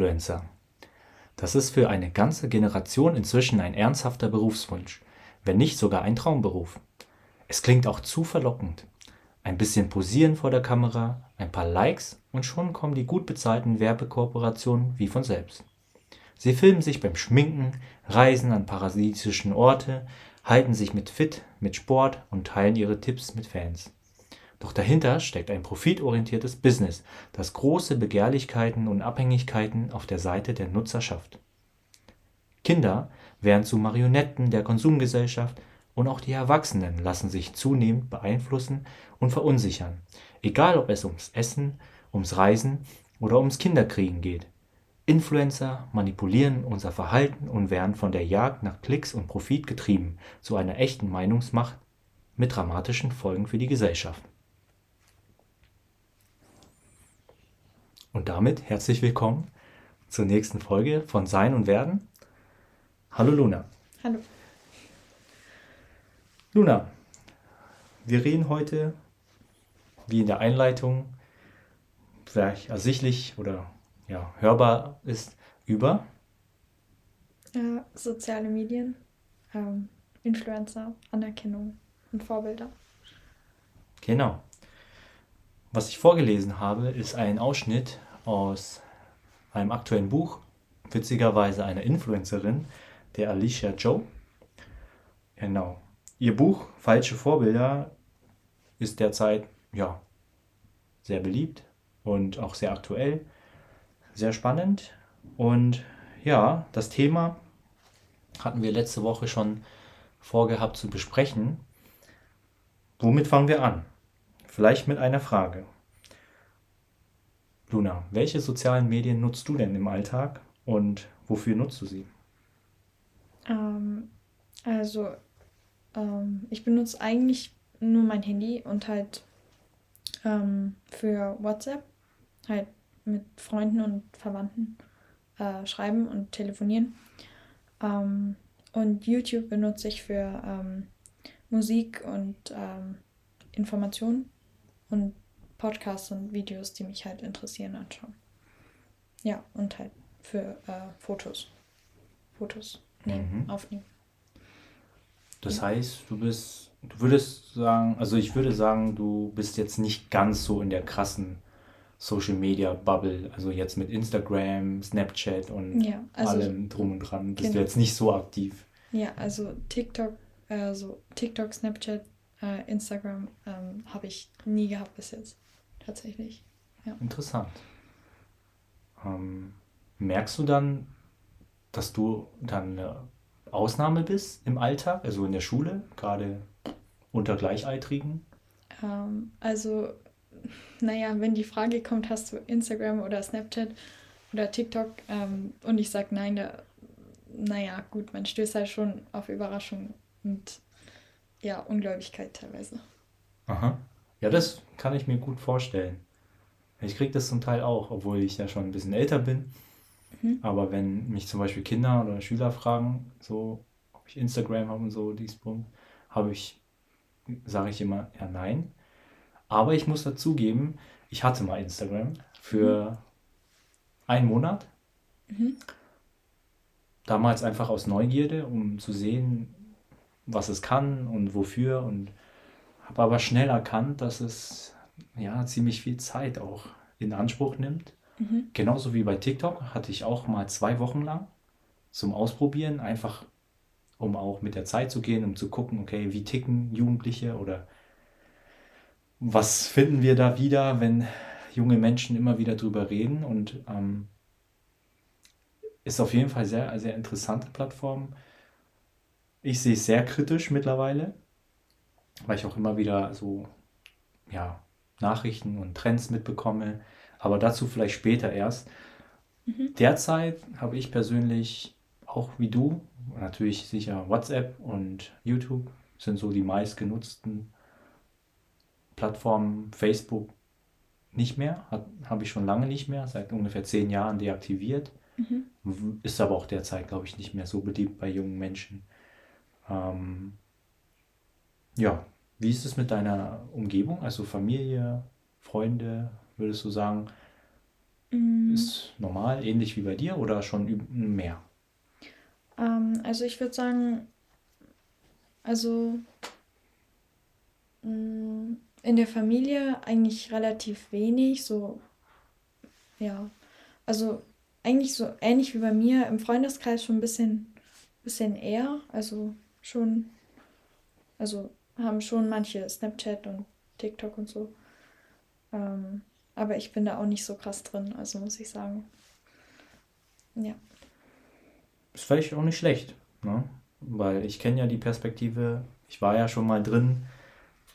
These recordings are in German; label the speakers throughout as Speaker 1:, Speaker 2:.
Speaker 1: Influencer. Das ist für eine ganze Generation inzwischen ein ernsthafter Berufswunsch, wenn nicht sogar ein Traumberuf. Es klingt auch zu verlockend. Ein bisschen posieren vor der Kamera, ein paar Likes und schon kommen die gut bezahlten Werbekooperationen wie von selbst. Sie filmen sich beim Schminken, reisen an parasitischen Orte, halten sich mit fit, mit Sport und teilen ihre Tipps mit Fans. Doch dahinter steckt ein profitorientiertes Business, das große Begehrlichkeiten und Abhängigkeiten auf der Seite der Nutzer schafft. Kinder werden zu Marionetten der Konsumgesellschaft und auch die Erwachsenen lassen sich zunehmend beeinflussen und verunsichern, egal ob es ums Essen, ums Reisen oder ums Kinderkriegen geht. Influencer manipulieren unser Verhalten und werden von der Jagd nach Klicks und Profit getrieben zu einer echten Meinungsmacht mit dramatischen Folgen für die Gesellschaft. Und damit herzlich willkommen zur nächsten Folge von Sein und Werden. Hallo Luna.
Speaker 2: Hallo.
Speaker 1: Luna, wir reden heute, wie in der Einleitung vielleicht ersichtlich oder ja, hörbar ist, über
Speaker 2: äh, soziale Medien, ähm, Influencer, Anerkennung und Vorbilder.
Speaker 1: Genau. Was ich vorgelesen habe, ist ein Ausschnitt aus einem aktuellen Buch, witzigerweise einer Influencerin, der Alicia Joe. Genau. Ihr Buch Falsche Vorbilder ist derzeit ja sehr beliebt und auch sehr aktuell, sehr spannend und ja, das Thema hatten wir letzte Woche schon vorgehabt zu besprechen. Womit fangen wir an? Vielleicht mit einer Frage. Luna, welche sozialen Medien nutzt du denn im Alltag und wofür nutzt du sie?
Speaker 2: Ähm, also, ähm, ich benutze eigentlich nur mein Handy und halt ähm, für WhatsApp, halt mit Freunden und Verwandten äh, schreiben und telefonieren. Ähm, und YouTube benutze ich für ähm, Musik und ähm, Informationen und Podcasts und Videos, die mich halt interessieren, anschauen. Ja, und halt für äh, Fotos. Fotos nehmen, mhm. aufnehmen.
Speaker 1: Das ja. heißt, du bist, du würdest sagen, also ich würde sagen, du bist jetzt nicht ganz so in der krassen Social Media Bubble, also jetzt mit Instagram, Snapchat und ja, also allem drum und dran, bist genau. du jetzt nicht so aktiv.
Speaker 2: Ja, also TikTok, also TikTok, Snapchat, äh, Instagram ähm, habe ich nie gehabt bis jetzt. Tatsächlich. Ja.
Speaker 1: Interessant. Ähm, merkst du dann, dass du dann eine Ausnahme bist im Alltag, also in der Schule, gerade unter Gleichaltrigen?
Speaker 2: Ähm, also, naja, wenn die Frage kommt, hast du Instagram oder Snapchat oder TikTok ähm, und ich sage nein, da, naja, gut, man stößt halt schon auf Überraschung und ja, Ungläubigkeit teilweise.
Speaker 1: Aha. Ja, das kann ich mir gut vorstellen. Ich kriege das zum Teil auch, obwohl ich ja schon ein bisschen älter bin. Mhm. Aber wenn mich zum Beispiel Kinder oder Schüler fragen, so, ob ich Instagram habe und so, dies Punkt, habe ich, sage ich immer, ja, nein. Aber ich muss dazugeben, ich hatte mal Instagram für mhm. einen Monat. Mhm. Damals einfach aus Neugierde, um zu sehen, was es kann und wofür und habe aber schnell erkannt, dass es ja ziemlich viel Zeit auch in Anspruch nimmt. Mhm. Genauso wie bei TikTok hatte ich auch mal zwei Wochen lang zum Ausprobieren, einfach um auch mit der Zeit zu gehen, um zu gucken, okay, wie ticken Jugendliche oder was finden wir da wieder, wenn junge Menschen immer wieder drüber reden und ähm, ist auf jeden Fall sehr, sehr interessante Plattform. Ich sehe es sehr kritisch mittlerweile, weil ich auch immer wieder so ja, Nachrichten und Trends mitbekomme. Aber dazu vielleicht später erst. Mhm. Derzeit habe ich persönlich auch wie du, natürlich sicher WhatsApp und YouTube sind so die meistgenutzten Plattformen. Facebook nicht mehr, habe ich schon lange nicht mehr, seit ungefähr zehn Jahren deaktiviert. Mhm. Ist aber auch derzeit, glaube ich, nicht mehr so beliebt bei jungen Menschen. Ähm, ja, wie ist es mit deiner Umgebung, also Familie, Freunde, würdest du sagen,
Speaker 2: Mm.
Speaker 1: ist normal, ähnlich wie bei dir oder schon mehr?
Speaker 2: Ähm, also ich würde sagen, also mm, in der Familie eigentlich relativ wenig, so, ja, also eigentlich so ähnlich wie bei mir, im Freundeskreis schon ein bisschen, bisschen eher, also schon, also haben schon manche Snapchat und TikTok und so. Ähm, aber ich bin da auch nicht so krass drin, also muss ich sagen. Ja.
Speaker 1: Ist vielleicht auch nicht schlecht, ne? Weil ich kenne ja die Perspektive, ich war ja schon mal drin,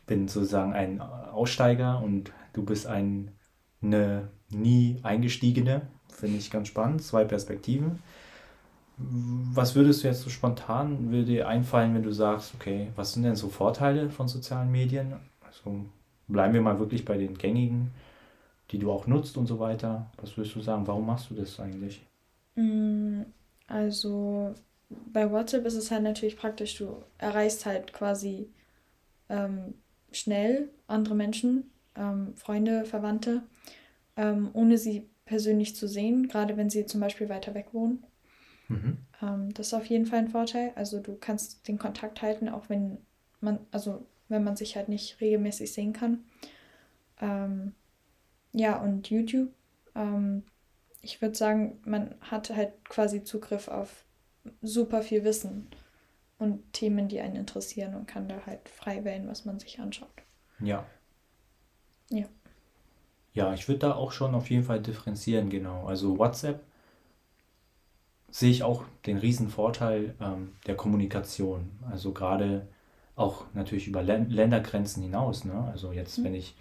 Speaker 1: bin sozusagen ein Aussteiger und du bist ein eine nie eingestiegene. Finde ich ganz spannend. Zwei Perspektiven. Was würdest du jetzt so spontan, würde dir einfallen, wenn du sagst, okay, was sind denn so Vorteile von sozialen Medien? Also bleiben wir mal wirklich bei den gängigen, die du auch nutzt und so weiter. Was würdest du sagen, warum machst du das eigentlich?
Speaker 2: Mm, Also bei WhatsApp ist es halt natürlich praktisch, du erreichst halt quasi ähm, schnell andere Menschen, ähm, Freunde, Verwandte, ähm, ohne sie persönlich zu sehen, gerade wenn sie zum Beispiel weiter weg wohnen.
Speaker 1: Mhm.
Speaker 2: Ähm, das ist auf jeden Fall ein Vorteil. Also du kannst den Kontakt halten, auch wenn man, also wenn man sich halt nicht regelmäßig sehen kann. Ähm, ja, und YouTube. Ähm, ich würde sagen, man hat halt quasi Zugriff auf super viel Wissen und Themen, die einen interessieren und kann da halt frei wählen, was man sich anschaut.
Speaker 1: Ja.
Speaker 2: Ja.
Speaker 1: Ja, ich würde da auch schon auf jeden Fall differenzieren, genau. Also WhatsApp sehe ich auch den riesen Vorteil ähm, der Kommunikation. Also gerade auch natürlich über Län Ländergrenzen hinaus. Ne? Also jetzt, wenn ich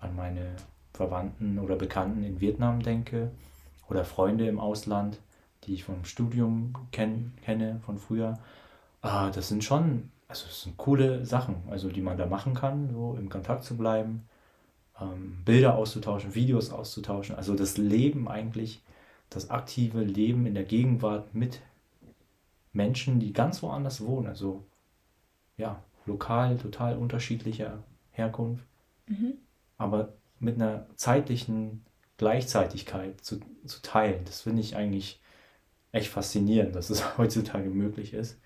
Speaker 1: an meine Verwandten oder Bekannten in Vietnam denke oder Freunde im Ausland, die ich vom Studium kenn kenne von früher, ah, das sind schon, also das sind coole Sachen, also die man da machen kann, so im Kontakt zu bleiben ähm, Bilder auszutauschen, Videos auszutauschen. Also das Leben eigentlich, das aktive Leben in der Gegenwart mit Menschen, die ganz woanders wohnen. Also ja, lokal total unterschiedlicher Herkunft,
Speaker 2: Mhm.
Speaker 1: aber mit einer zeitlichen Gleichzeitigkeit zu, zu teilen. Das finde ich eigentlich echt faszinierend, dass es heutzutage möglich ist.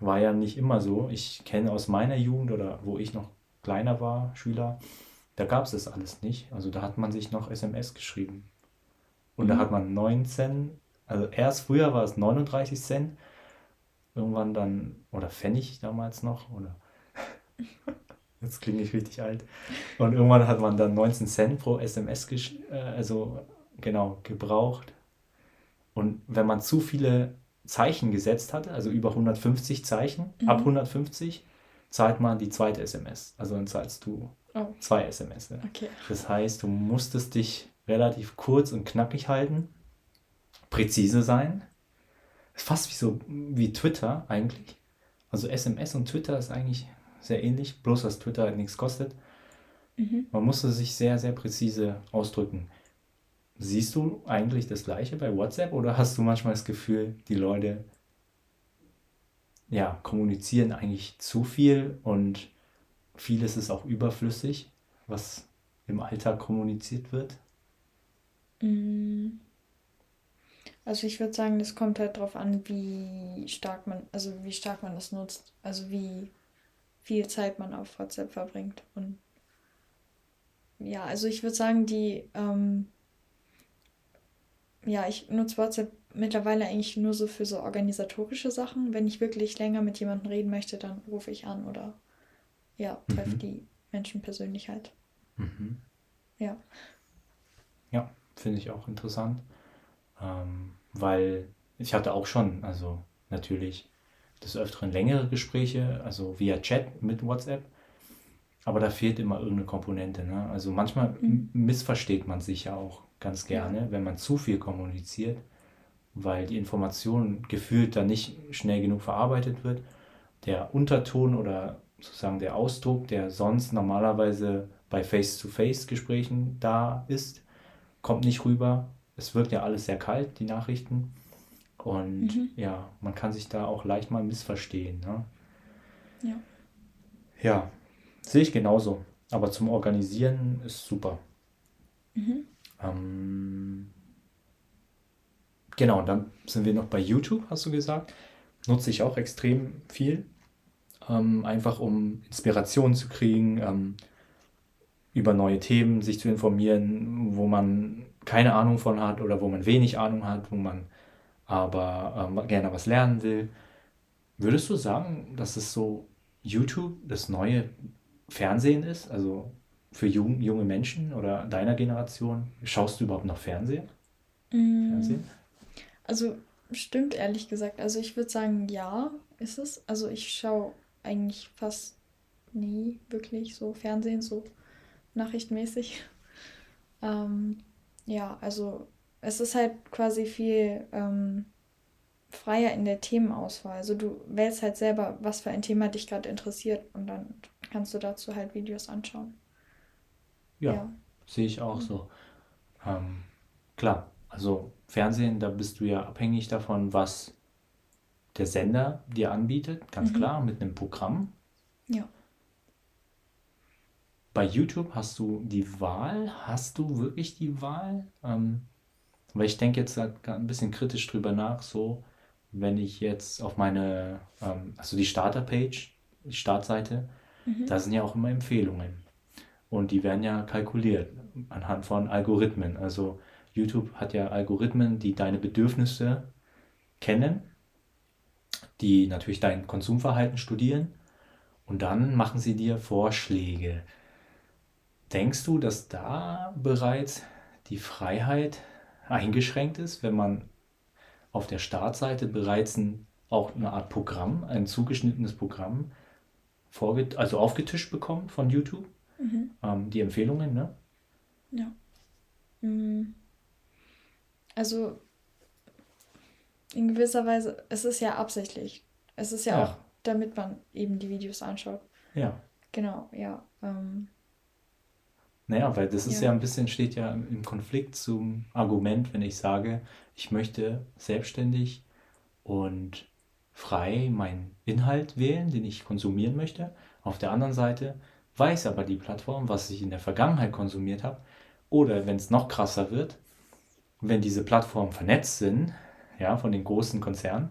Speaker 1: War ja nicht immer so. Ich kenne aus meiner Jugend oder wo ich noch kleiner war, Schüler, da gab es das alles nicht. Also da hat man sich noch SMS geschrieben. Und da
Speaker 2: Mhm.
Speaker 1: hat man 19, also erst früher war es 39 Cent, irgendwann dann, oder Pfennig damals noch, oder jetzt klinge ich richtig alt. Und irgendwann hat man dann 19 Cent pro SMS, äh, also genau, gebraucht. Und wenn man zu viele Zeichen gesetzt hatte, also über 150 Zeichen, ab
Speaker 2: Mhm.
Speaker 1: 150 zahlt man die zweite SMS. Also dann zahlst du
Speaker 2: Oh,
Speaker 1: zwei SMS. Ne?
Speaker 2: okay.
Speaker 1: Das heißt, du musstest dich relativ kurz und knackig halten, präzise sein. Fast wie so wie Twitter eigentlich. Also SMS und Twitter ist eigentlich sehr ähnlich, bloß dass Twitter halt nichts kostet.
Speaker 2: Mhm.
Speaker 1: Man musste sich sehr, sehr präzise ausdrücken. Siehst du eigentlich das Gleiche bei WhatsApp oder hast du manchmal das Gefühl, die Leute ja, kommunizieren eigentlich zu viel und vieles ist auch überflüssig, was im Alltag kommuniziert wird?
Speaker 2: Mm, Also ich würde sagen, das kommt halt drauf an, wie stark man, also wie stark man das nutzt, also wie viel Zeit man auf WhatsApp verbringt. Und ja, also ich würde sagen, die, ähm, ja, ich nutze WhatsApp mittlerweile eigentlich nur so für so organisatorische Sachen. Wenn ich wirklich länger mit jemandem reden möchte, dann rufe ich an oder ja, treffe
Speaker 1: Mhm.
Speaker 2: die Menschen persönlich halt.
Speaker 1: Mhm.
Speaker 2: Ja.
Speaker 1: Ja, finde ich auch interessant, ähm, weil ich hatte auch schon, also natürlich des Öfteren längere Gespräche, also via Chat mit WhatsApp, aber da fehlt immer irgendeine Komponente. Ne? Also manchmal
Speaker 2: Mhm.
Speaker 1: missversteht man sich ja auch ganz
Speaker 2: Ja.
Speaker 1: gerne, wenn man zu viel kommuniziert, weil die Information gefühlt dann nicht schnell genug verarbeitet wird. Der Unterton oder sozusagen der Ausdruck, der sonst normalerweise bei Face-to-Face-Gesprächen da ist, kommt nicht rüber. Es wirkt ja alles sehr kalt, die Nachrichten. Und
Speaker 2: Mhm.
Speaker 1: ja, man kann sich da auch leicht mal missverstehen. Ne?
Speaker 2: Ja.
Speaker 1: Ja, sehe ich genauso. Aber zum Organisieren ist super.
Speaker 2: Mhm.
Speaker 1: Ähm, Genau, dann sind wir noch bei YouTube, hast du gesagt. Nutze ich auch extrem viel. Ähm, einfach um Inspiration zu kriegen, ähm, über neue Themen sich zu informieren, wo man keine Ahnung von hat oder wo man wenig Ahnung hat, wo man aber ähm, gerne was lernen will. Würdest du sagen, dass es so YouTube das neue Fernsehen ist? Also für jung, junge Menschen oder deiner Generation? Schaust du überhaupt noch Fernsehen?
Speaker 2: Mm. Fernsehen? Also stimmt ehrlich gesagt. Also ich würde sagen, ja, ist es. Also ich schaue eigentlich fast nie wirklich so Fernsehen, so nachrichtmäßig. Ähm, ja, also es ist halt quasi viel ähm, freier in der Themenauswahl. Also du wählst halt selber, was für ein Thema dich gerade interessiert und dann kannst du dazu halt Videos anschauen.
Speaker 1: Ja, ja. sehe ich auch so. Ähm, klar, also Fernsehen, da bist du ja abhängig davon, was der Sender dir anbietet, ganz mhm. klar, mit einem Programm. Ja. Bei YouTube hast du die Wahl. Hast du wirklich die Wahl? Ähm, weil ich denke jetzt ein bisschen kritisch drüber nach, so, wenn ich jetzt auf meine, ähm, also die Starter-Page, die Startseite, mhm. da sind ja auch immer Empfehlungen. Und die werden ja kalkuliert anhand von Algorithmen. Also YouTube hat ja Algorithmen, die deine Bedürfnisse kennen, die natürlich dein Konsumverhalten studieren und dann machen sie dir Vorschläge. Denkst du, dass da bereits die Freiheit eingeschränkt ist, wenn man auf der Startseite bereits ein, auch eine Art Programm, ein zugeschnittenes Programm, also aufgetischt bekommt von YouTube? Mhm. Ähm, die Empfehlungen, ne?
Speaker 2: Ja. Mhm. Also in gewisser Weise, es ist ja absichtlich. Es ist ja, ja. auch, damit man eben die Videos anschaut. Ja. Genau, ja. Ähm,
Speaker 1: naja, weil das ist ja. ja ein bisschen, steht ja im Konflikt zum Argument, wenn ich sage, ich möchte selbstständig und frei meinen Inhalt wählen, den ich konsumieren möchte. Auf der anderen Seite weiß aber die Plattform, was ich in der Vergangenheit konsumiert habe. Oder wenn es noch krasser wird, wenn diese Plattformen vernetzt sind, ja, von den großen Konzernen,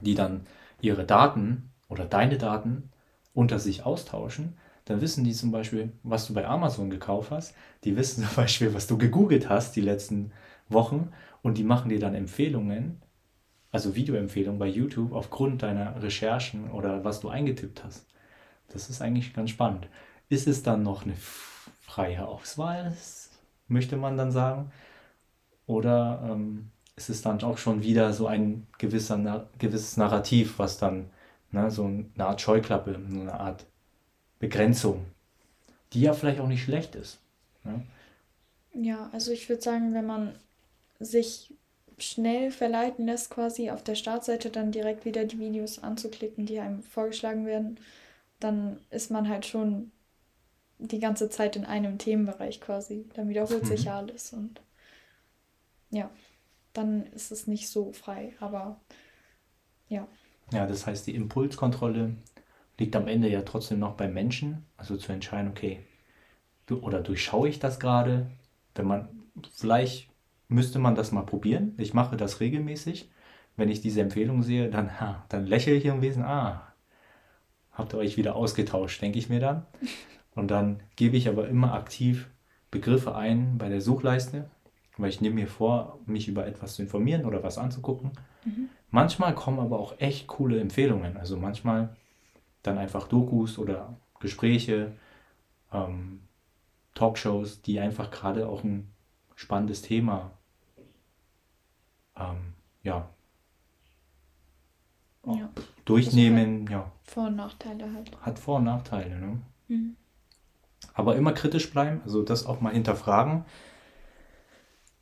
Speaker 1: die dann ihre Daten oder deine Daten unter sich austauschen, dann wissen die zum Beispiel, was du bei Amazon gekauft hast. Die wissen zum Beispiel, was du gegoogelt hast die letzten Wochen und die machen dir dann Empfehlungen, also Videoempfehlungen bei YouTube aufgrund deiner Recherchen oder was du eingetippt hast. Das ist eigentlich ganz spannend. Ist es dann noch eine freie Auswahl, möchte man dann sagen? Oder ähm, ist es dann auch schon wieder so ein gewisser, gewisses Narrativ, was dann ne, so eine Art Scheuklappe, eine Art Begrenzung, die ja vielleicht auch nicht schlecht ist. Ne?
Speaker 2: Ja, also ich würde sagen, wenn man sich schnell verleiten lässt, quasi auf der Startseite dann direkt wieder die Videos anzuklicken, die einem vorgeschlagen werden, dann ist man halt schon die ganze Zeit in einem Themenbereich quasi. Dann wiederholt mhm. sich ja alles und ja, dann ist es nicht so frei, aber ja.
Speaker 1: Ja, das heißt, die Impulskontrolle liegt am Ende ja trotzdem noch beim Menschen, also zu entscheiden, okay, du, oder durchschaue ich das gerade, wenn man, vielleicht müsste man das mal probieren, ich mache das regelmäßig, wenn ich diese Empfehlung sehe, dann, ha, dann lächle ich im Wesen, ah, habt ihr euch wieder ausgetauscht, denke ich mir dann. Und dann gebe ich aber immer aktiv Begriffe ein bei der Suchleiste, weil ich nehme mir vor, mich über etwas zu informieren oder was anzugucken. Mhm. Manchmal kommen aber auch echt coole Empfehlungen. Also manchmal dann einfach Dokus oder Gespräche, ähm, Talkshows, die einfach gerade auch ein spannendes Thema ähm, ja, ja. durchnehmen. Ja.
Speaker 2: Vor- und Nachteile halt.
Speaker 1: Hat Vor- und Nachteile. Ne? Mhm. Aber immer kritisch bleiben, also das auch mal hinterfragen.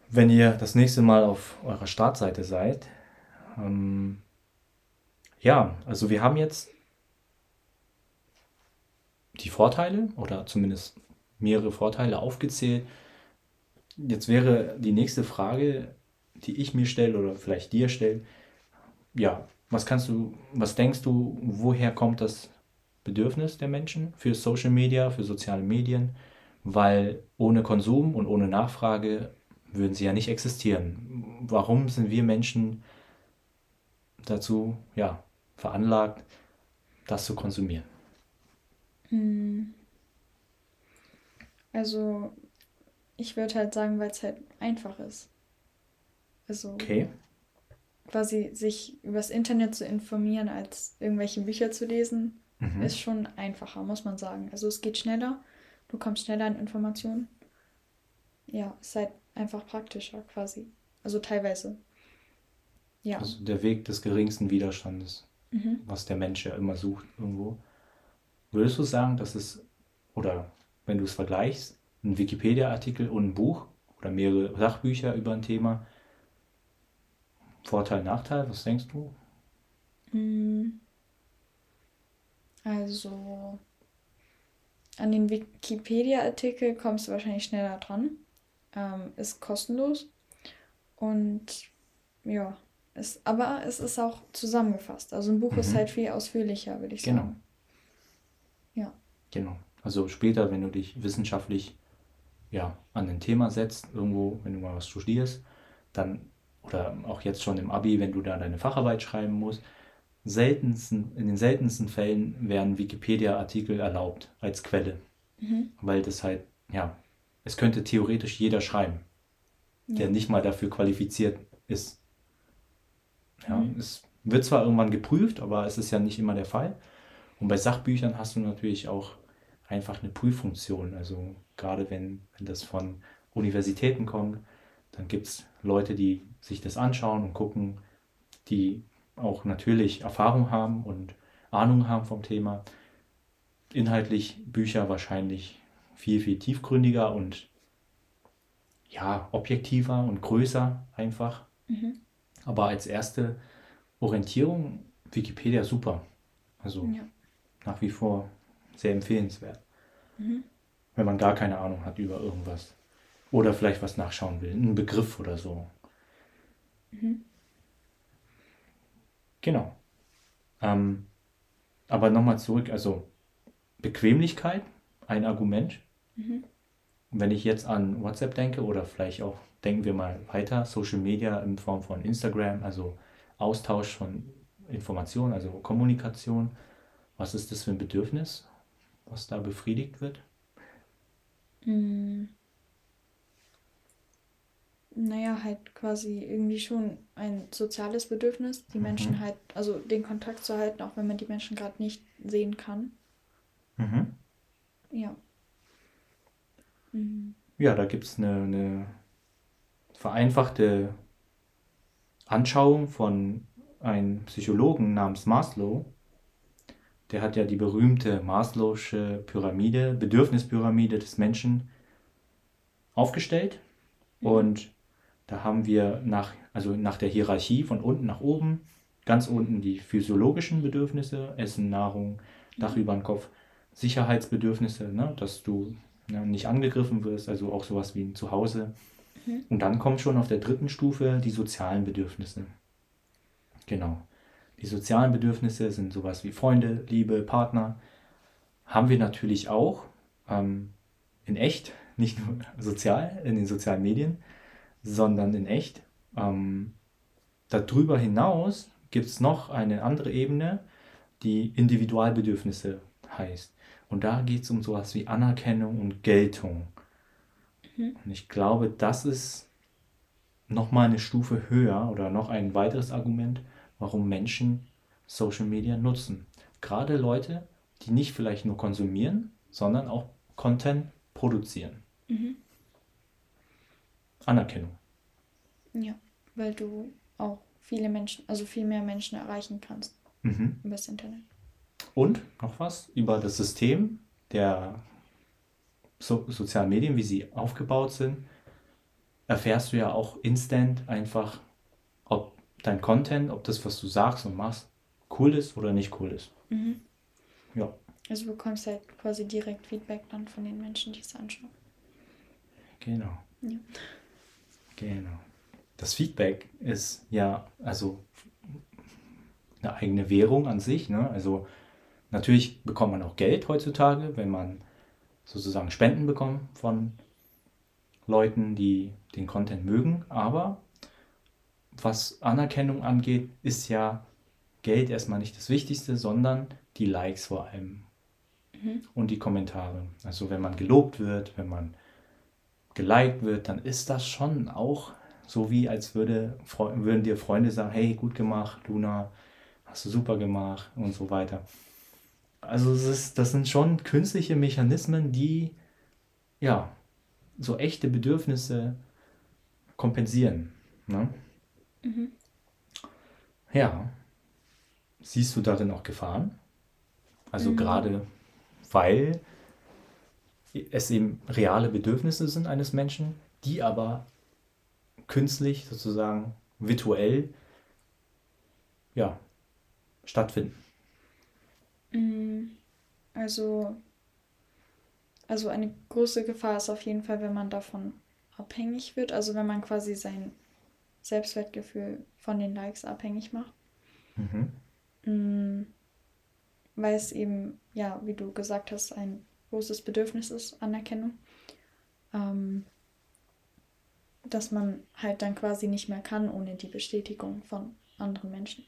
Speaker 1: Wenn ihr das nächste Mal auf eurer Startseite seid, ähm, ja, also wir haben jetzt die Vorteile oder zumindest mehrere Vorteile aufgezählt. Jetzt wäre die nächste Frage, die ich mir stelle oder vielleicht dir stelle, ja, was kannst du, was denkst du, woher kommt das Bedürfnis der Menschen für Social Media, für soziale Medien? Weil ohne Konsum und ohne Nachfrage würden sie ja nicht existieren. Warum sind wir Menschen dazu ja, veranlagt, das zu konsumieren?
Speaker 2: Hm. Also, ich würde halt sagen, weil es halt einfach ist. Also, okay. quasi sich übers Internet zu informieren, als irgendwelche Bücher zu lesen, mhm. ist schon einfacher, muss man sagen. Also, es geht schneller, du kommst schneller an Informationen. Ja, ist halt einfach praktischer quasi. Also, teilweise.
Speaker 1: Ja. Also, der Weg des geringsten Widerstandes, mhm. was der Mensch ja immer sucht irgendwo. Würdest du sagen, dass es, oder wenn du es vergleichst, ein Wikipedia-Artikel und ein Buch oder mehrere Sachbücher über ein Thema, Vorteil, Nachteil, was denkst du?
Speaker 2: Hm. Also, an den Wikipedia-Artikel kommst du wahrscheinlich schneller dran. Ähm, ist kostenlos. Und ja, ist, aber es ist auch zusammengefasst. Also ein Buch mhm. ist halt viel ausführlicher, würde ich genau. sagen.
Speaker 1: Genau. Also später, wenn du dich wissenschaftlich ja, an ein Thema setzt, irgendwo, wenn du mal was studierst, dann, oder auch jetzt schon im Abi, wenn du da deine Facharbeit schreiben musst, seltensten, in den seltensten Fällen werden Wikipedia-Artikel erlaubt als Quelle. Mhm. Weil das halt, ja, es könnte theoretisch jeder schreiben, ja. der nicht mal dafür qualifiziert ist. Ja, mhm. es wird zwar irgendwann geprüft, aber es ist ja nicht immer der Fall. Und bei Sachbüchern hast du natürlich auch einfach eine Prüffunktion. Also gerade wenn, wenn das von Universitäten kommt, dann gibt es Leute, die sich das anschauen und gucken, die auch natürlich Erfahrung haben und Ahnung haben vom Thema. Inhaltlich Bücher wahrscheinlich viel, viel tiefgründiger und ja, objektiver und größer einfach. Mhm. Aber als erste Orientierung Wikipedia super. Also ja. nach wie vor sehr empfehlenswert. Mhm. Wenn man gar keine Ahnung hat über irgendwas. Oder vielleicht was nachschauen will. Ein Begriff oder so. Mhm. Genau. Ähm, aber nochmal zurück, also Bequemlichkeit, ein Argument. Mhm. Wenn ich jetzt an WhatsApp denke oder vielleicht auch denken wir mal weiter, Social Media in Form von Instagram, also Austausch von Informationen, also Kommunikation. Was ist das für ein Bedürfnis? Was da befriedigt wird?
Speaker 2: Mm. Naja, halt quasi irgendwie schon ein soziales Bedürfnis, die mhm. Menschen halt, also den Kontakt zu halten, auch wenn man die Menschen gerade nicht sehen kann. Mhm. Ja.
Speaker 1: Mhm. Ja, da gibt es eine, eine vereinfachte Anschauung von einem Psychologen namens Maslow, der hat ja die berühmte Maslow'sche Pyramide, Bedürfnispyramide des Menschen aufgestellt. Und da haben wir nach, also nach der Hierarchie von unten nach oben, ganz unten die physiologischen Bedürfnisse, Essen, Nahrung, Dach mhm. über den Kopf, Sicherheitsbedürfnisse, ne, dass du ne, nicht angegriffen wirst, also auch sowas wie ein Zuhause. Mhm. Und dann kommt schon auf der dritten Stufe die sozialen Bedürfnisse. Genau. Die sozialen Bedürfnisse sind sowas wie Freunde, Liebe, Partner. Haben wir natürlich auch ähm, in echt, nicht nur sozial, in den sozialen Medien, sondern in echt. Ähm, darüber hinaus gibt es noch eine andere Ebene, die Individualbedürfnisse heißt. Und da geht es um sowas wie Anerkennung und Geltung. Mhm. Und ich glaube, das ist nochmal eine Stufe höher oder noch ein weiteres Argument, warum Menschen Social Media nutzen. Gerade Leute, die nicht vielleicht nur konsumieren, sondern auch Content produzieren. Mhm. Anerkennung.
Speaker 2: Ja, weil du auch viele Menschen, also viel mehr Menschen erreichen kannst mhm. über das Internet.
Speaker 1: Und noch was über das System der so sozialen Medien, wie sie aufgebaut sind, erfährst du ja auch instant einfach, dein Content, ob das, was du sagst und machst, cool ist oder nicht cool ist. Mhm.
Speaker 2: Ja. Also du bekommst halt quasi direkt Feedback dann von den Menschen, die es anschauen.
Speaker 1: Genau. Ja. Genau. Das Feedback ist ja also eine eigene Währung an sich. Ne? Also natürlich bekommt man auch Geld heutzutage, wenn man sozusagen Spenden bekommt von, Leuten, die den Content mögen, aber was Anerkennung angeht, ist ja Geld erstmal nicht das Wichtigste, sondern die Likes vor allem mhm. und die Kommentare. Also wenn man gelobt wird, wenn man geliked wird, dann ist das schon auch so wie, als würde, würden dir Freunde sagen, hey, gut gemacht, Luna, hast du super gemacht und so weiter. Also das, ist, das sind schon künstliche Mechanismen, die ja so echte Bedürfnisse kompensieren. Ne? Mhm. Ja. Siehst du darin auch Gefahren? Also mhm. gerade weil es eben reale Bedürfnisse sind eines Menschen, die aber künstlich sozusagen virtuell ja, stattfinden.
Speaker 2: Mm, also, also eine große Gefahr ist auf jeden Fall, wenn man davon abhängig wird, also wenn man quasi sein Selbstwertgefühl von den Likes abhängig macht. Mhm. Mm, weil es eben, ja, wie du gesagt hast, ein großes Bedürfnis ist, Anerkennung. Ähm, dass man halt dann quasi nicht mehr kann ohne die Bestätigung von anderen Menschen.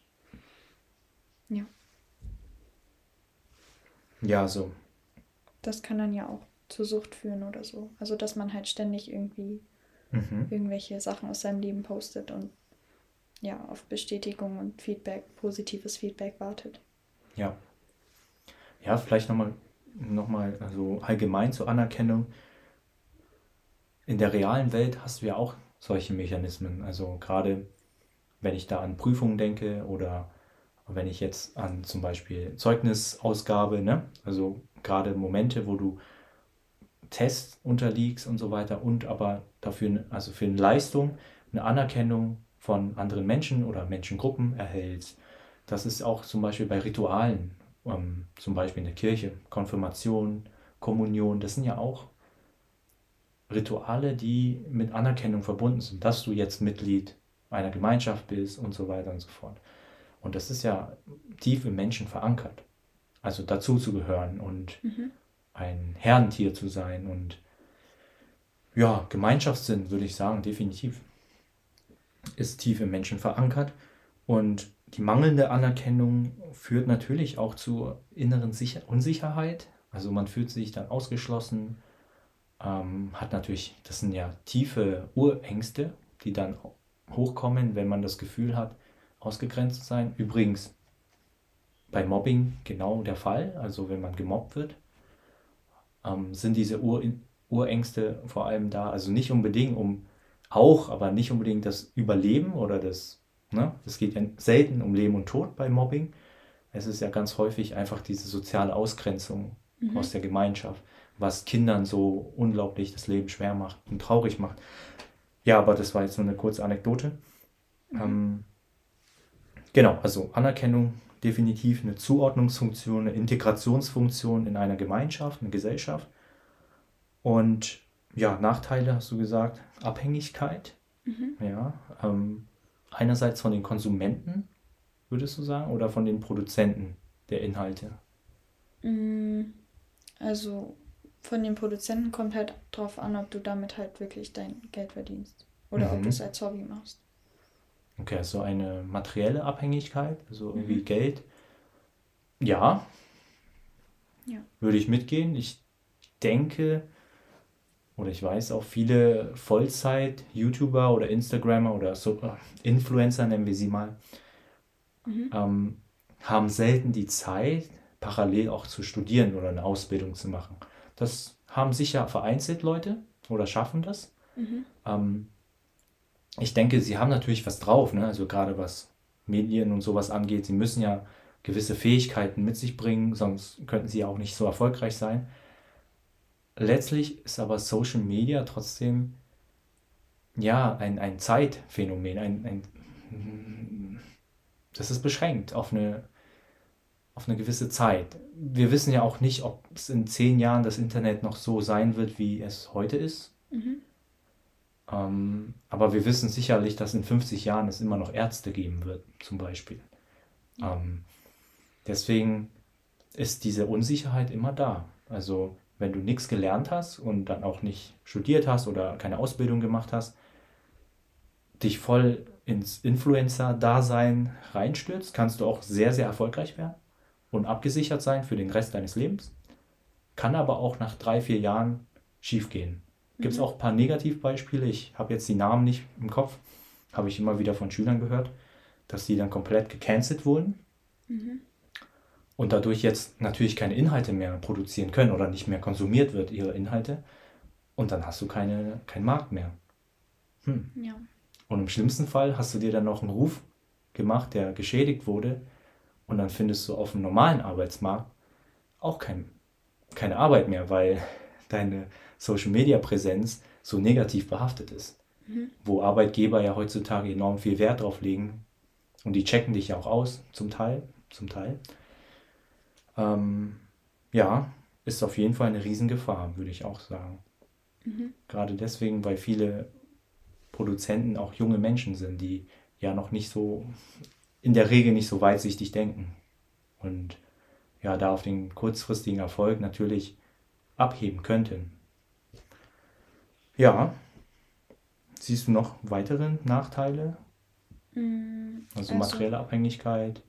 Speaker 2: Ja.
Speaker 1: Ja, so.
Speaker 2: Das kann dann ja auch zur Sucht führen oder so. Also, dass man halt ständig irgendwie mhm. irgendwelche Sachen aus seinem Leben postet und ja, auf Bestätigung und Feedback, positives Feedback wartet.
Speaker 1: Ja. Ja, vielleicht nochmal noch mal, also allgemein zur Anerkennung. In der realen Welt hast du ja auch solche Mechanismen. Also gerade wenn ich da an Prüfungen denke oder wenn ich jetzt an zum Beispiel Zeugnisausgabe, ne? also gerade Momente, wo du Tests unterliegst und so weiter und aber dafür, also für eine Leistung, eine Anerkennung von anderen Menschen oder Menschengruppen erhältst. Das ist auch zum Beispiel bei Ritualen, ähm, zum Beispiel in der Kirche, Konfirmation, Kommunion, das sind ja auch Rituale, die mit Anerkennung verbunden sind, dass du jetzt Mitglied einer Gemeinschaft bist und so weiter und so fort. Und das ist ja tief im Menschen verankert. Also dazu zu gehören und mhm. ein Herrentier zu sein und ja, Gemeinschaftssinn, würde ich sagen, definitiv ist tief im Menschen verankert. Und die mangelnde Anerkennung führt natürlich auch zu inneren Sicher Unsicherheit. Also man fühlt sich dann ausgeschlossen, ähm, hat natürlich, das sind ja tiefe Urängste, die dann hochkommen, wenn man das Gefühl hat, ausgegrenzt zu sein. Übrigens bei Mobbing genau der Fall, also wenn man gemobbt wird, ähm, sind diese Ur Urängste vor allem da, also nicht unbedingt um auch, aber nicht unbedingt das Überleben oder das, ne, es geht ja selten um Leben und Tod bei Mobbing. Es ist ja ganz häufig einfach diese soziale Ausgrenzung mhm. aus der Gemeinschaft, was Kindern so unglaublich das Leben schwer macht und traurig macht. Ja, aber das war jetzt nur eine kurze Anekdote. Mhm. Ähm, genau, also Anerkennung definitiv eine Zuordnungsfunktion, eine Integrationsfunktion in einer Gemeinschaft, eine Gesellschaft. Und ja, Nachteile hast du gesagt, Abhängigkeit. Mhm. Ja, ähm, einerseits von den Konsumenten, würdest du sagen, oder von den Produzenten der Inhalte?
Speaker 2: Mm, also von den Produzenten kommt halt drauf an, ob du damit halt wirklich dein Geld verdienst oder mhm. ob du es als Hobby machst.
Speaker 1: Okay, also eine materielle Abhängigkeit, also irgendwie mhm. Geld. Ja. Ja. Würde ich mitgehen. Ich denke, oder ich weiß auch viele Vollzeit-YouTuber oder Instagrammer oder so, äh, Influencer, nennen wir sie mal, mhm. ähm, haben selten die Zeit, parallel auch zu studieren oder eine Ausbildung zu machen. Das haben sicher vereinzelt Leute oder schaffen das. Mhm. Ähm, ich denke, sie haben natürlich was drauf, ne? also gerade was Medien und sowas angeht. Sie müssen ja gewisse Fähigkeiten mit sich bringen, sonst könnten sie auch nicht so erfolgreich sein. Letztlich ist aber Social Media trotzdem ja ein, ein Zeitphänomen, ein, ein, das ist beschränkt auf eine, auf eine gewisse Zeit. Wir wissen ja auch nicht, ob es in zehn Jahren das Internet noch so sein wird, wie es heute ist. Mhm. Ähm, aber wir wissen sicherlich, dass in 50 Jahren es immer noch Ärzte geben wird, zum Beispiel. Ähm, deswegen ist diese Unsicherheit immer da. Also wenn du nichts gelernt hast und dann auch nicht studiert hast oder keine Ausbildung gemacht hast, dich voll ins Influencer-Dasein reinstürzt, kannst du auch sehr, sehr erfolgreich werden und abgesichert sein für den Rest deines Lebens. Kann aber auch nach drei, vier Jahren schiefgehen. Gibt es mhm. auch ein paar Negativbeispiele. Ich habe jetzt die Namen nicht im Kopf. Habe ich immer wieder von Schülern gehört, dass die dann komplett gecancelt wurden. Mhm. Und dadurch jetzt natürlich keine Inhalte mehr produzieren können oder nicht mehr konsumiert wird, ihre Inhalte. Und dann hast du keine, keinen Markt mehr. Hm. Ja. Und im schlimmsten Fall hast du dir dann noch einen Ruf gemacht, der geschädigt wurde. Und dann findest du auf dem normalen Arbeitsmarkt auch kein, keine Arbeit mehr, weil deine Social-Media-Präsenz so negativ behaftet ist. Mhm. Wo Arbeitgeber ja heutzutage enorm viel Wert drauf legen. Und die checken dich ja auch aus, zum Teil. Zum Teil. Ähm, ja, ist auf jeden Fall eine Riesengefahr, würde ich auch sagen. Mhm. Gerade deswegen, weil viele Produzenten auch junge Menschen sind, die ja noch nicht so, in der Regel nicht so weitsichtig denken. Und ja, da auf den kurzfristigen Erfolg natürlich abheben könnten. Ja, siehst du noch weitere Nachteile? Mm, also, also materielle Abhängigkeit?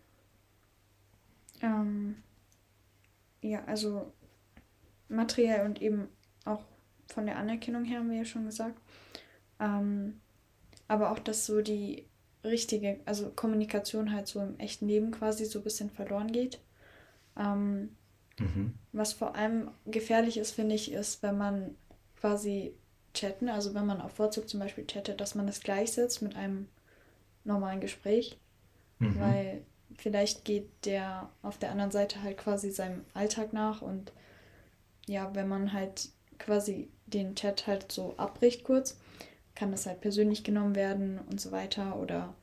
Speaker 2: Ähm, ja, also materiell und eben auch von der Anerkennung her haben wir ja schon gesagt. Ähm, aber auch, dass so die richtige, also Kommunikation halt so im echten Leben quasi so ein bisschen verloren geht. Ähm, mhm. Was vor allem gefährlich ist, finde ich, ist, wenn man quasi chatten, also wenn man auf WhatsApp zum Beispiel chattet, dass man das gleichsetzt mit einem normalen Gespräch. Mhm. Weil vielleicht geht der auf der anderen Seite halt quasi seinem Alltag nach und ja, wenn man halt quasi den Chat halt so abbricht kurz, kann das halt persönlich genommen werden und so weiter. Oder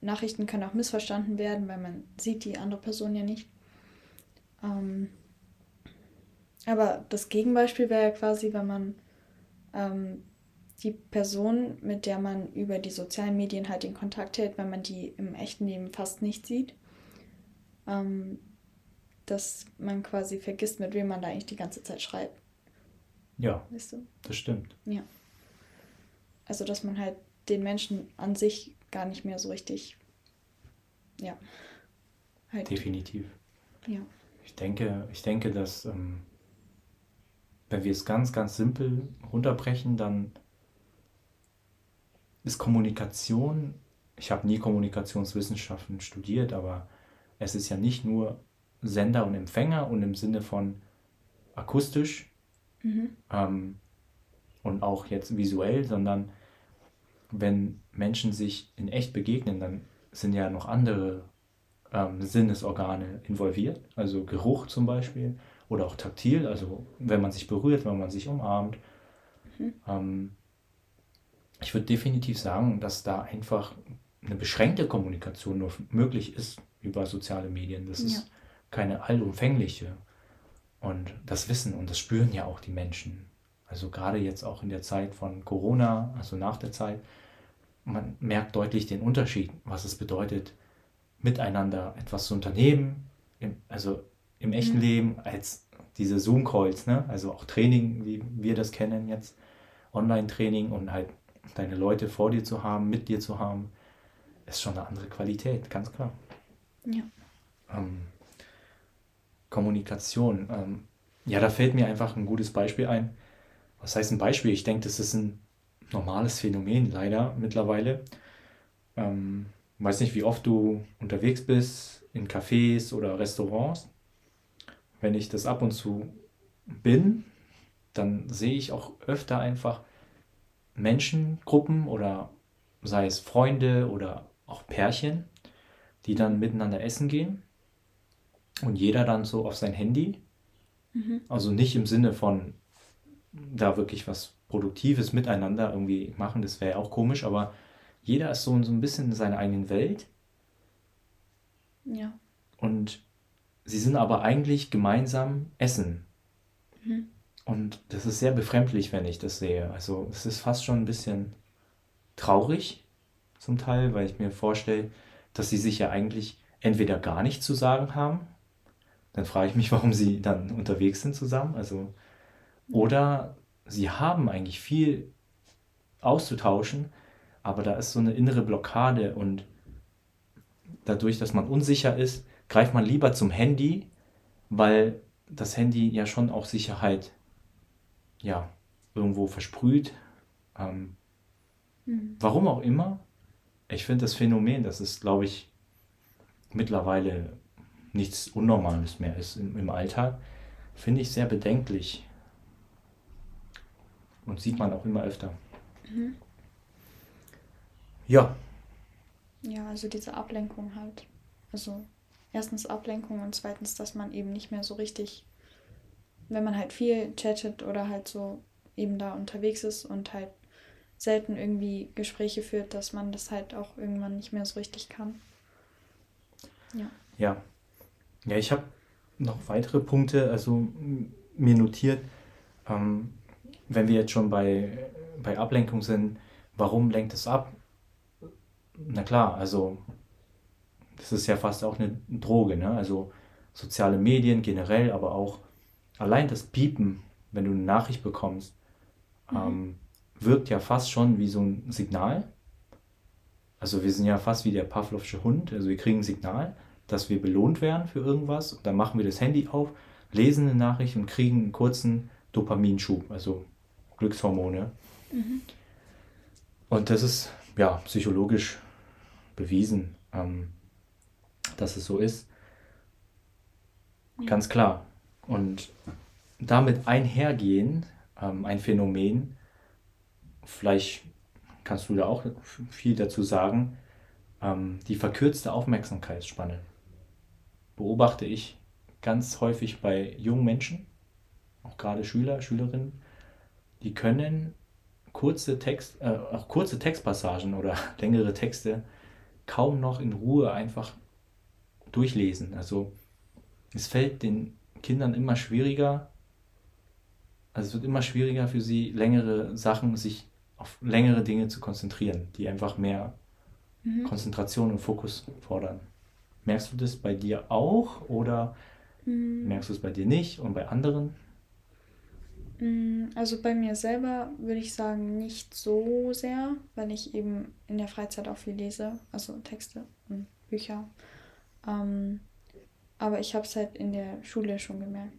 Speaker 2: Nachrichten können auch missverstanden werden, weil man sieht die andere Person ja nicht. Ähm, aber das Gegenbeispiel wäre ja quasi, wenn man ähm, die Person, mit der man über die sozialen Medien halt in Kontakt hält, wenn man die im echten Leben fast nicht sieht, ähm, dass man quasi vergisst, mit wem man da eigentlich die ganze Zeit schreibt.
Speaker 1: Ja, weißt du? das stimmt.
Speaker 2: Ja. Also, dass man halt den Menschen an sich gar nicht mehr so richtig, ja,
Speaker 1: halt. Definitiv.
Speaker 2: Ja.
Speaker 1: Ich denke, ich denke, dass ähm, wenn wir es ganz, ganz simpel runterbrechen, dann ist Kommunikation, ich habe nie Kommunikationswissenschaften studiert, aber es ist ja nicht nur Sender und Empfänger und im Sinne von akustisch mhm. ähm, und auch jetzt visuell, sondern wenn Menschen sich in echt begegnen, dann sind ja noch andere ähm, Sinnesorgane involviert, also Geruch zum Beispiel oder auch taktil, also wenn man sich berührt, wenn man sich umarmt. Mhm. Ähm, ich würde definitiv sagen, dass da einfach eine beschränkte Kommunikation nur möglich ist über soziale Medien. Das ja. ist keine allumfängliche. Und das wissen und das spüren ja auch die Menschen. Also gerade jetzt auch in der Zeit von Corona, also nach der Zeit, man merkt deutlich den Unterschied, was es bedeutet, miteinander etwas zu unternehmen, im, also im echten mhm. Leben als diese Zoom-Calls, ne? also auch Training, wie wir das kennen jetzt, Online-Training und halt deine Leute vor dir zu haben, mit dir zu haben, ist schon eine andere Qualität, ganz klar.
Speaker 2: Ja.
Speaker 1: Ähm, Kommunikation. Ähm, ja, da fällt mir einfach ein gutes Beispiel ein. Was heißt ein Beispiel? Ich denke, das ist ein normales Phänomen leider mittlerweile. Ähm, weiß nicht, wie oft du unterwegs bist in Cafés oder Restaurants. Wenn ich das ab und zu bin, dann sehe ich auch öfter einfach Menschengruppen oder sei es Freunde oder auch Pärchen, die dann miteinander essen gehen und jeder dann so auf sein Handy. Mhm. Also nicht im Sinne von da wirklich was Produktives miteinander irgendwie machen, das wäre auch komisch, aber jeder ist so, so ein bisschen in seiner eigenen Welt.
Speaker 2: Ja.
Speaker 1: Und sie sind aber eigentlich gemeinsam essen. Mhm. Und das ist sehr befremdlich, wenn ich das sehe. Also es ist fast schon ein bisschen traurig zum Teil, weil ich mir vorstelle, dass sie sich ja eigentlich entweder gar nichts zu sagen haben, dann frage ich mich, warum sie dann unterwegs sind zusammen. Also Oder sie haben eigentlich viel auszutauschen, aber da ist so eine innere Blockade und dadurch, dass man unsicher ist, greift man lieber zum Handy, weil das Handy ja schon auch Sicherheit ja, irgendwo versprüht. Ähm, mhm. Warum auch immer. Ich finde das Phänomen, dass es, glaube ich, mittlerweile nichts Unnormales mehr ist im, im Alltag, finde ich sehr bedenklich. Und sieht man auch immer öfter. Mhm.
Speaker 2: Ja. Ja, also diese Ablenkung halt. Also erstens Ablenkung und zweitens, dass man eben nicht mehr so richtig, wenn man halt viel chattet oder halt so eben da unterwegs ist und halt selten irgendwie Gespräche führt, dass man das halt auch irgendwann nicht mehr so richtig kann.
Speaker 1: Ja. Ja. Ja, ich habe noch weitere Punkte, also mir notiert, ähm, wenn wir jetzt schon bei, bei Ablenkung sind, warum lenkt es ab? Na klar, also das ist ja fast auch eine Droge, ne? Also soziale Medien generell, aber auch allein das Piepen, wenn du eine Nachricht bekommst, mhm. ähm, wirkt ja fast schon wie so ein Signal. Also wir sind ja fast wie der Pavlovsche Hund, also wir kriegen ein Signal, dass wir belohnt werden für irgendwas. Und dann machen wir das Handy auf, lesen eine Nachricht und kriegen einen kurzen Dopaminschub, also Glückshormone. Mhm. Und das ist ja psychologisch bewiesen. Ähm, dass es so ist. Ja. Ganz klar. Und damit einhergehen, ähm, ein Phänomen, vielleicht kannst du da auch viel dazu sagen, ähm, die verkürzte Aufmerksamkeitsspanne beobachte ich ganz häufig bei jungen Menschen, auch gerade Schüler, Schülerinnen, die können kurze Text, äh, auch kurze Textpassagen oder längere Texte kaum noch in Ruhe einfach durchlesen. Also es fällt den Kindern immer schwieriger, also es wird immer schwieriger für sie, längere Sachen, sich auf längere Dinge zu konzentrieren, die einfach mehr mhm. Konzentration und Fokus fordern. Merkst du das bei dir auch oder mhm. merkst du es bei dir nicht und bei anderen?
Speaker 2: Mm, also bei mir selber würde ich sagen nicht so sehr, weil ich eben in der Freizeit auch viel lese, also Texte und Bücher. Ähm, aber ich habe es halt in der Schule schon gemerkt.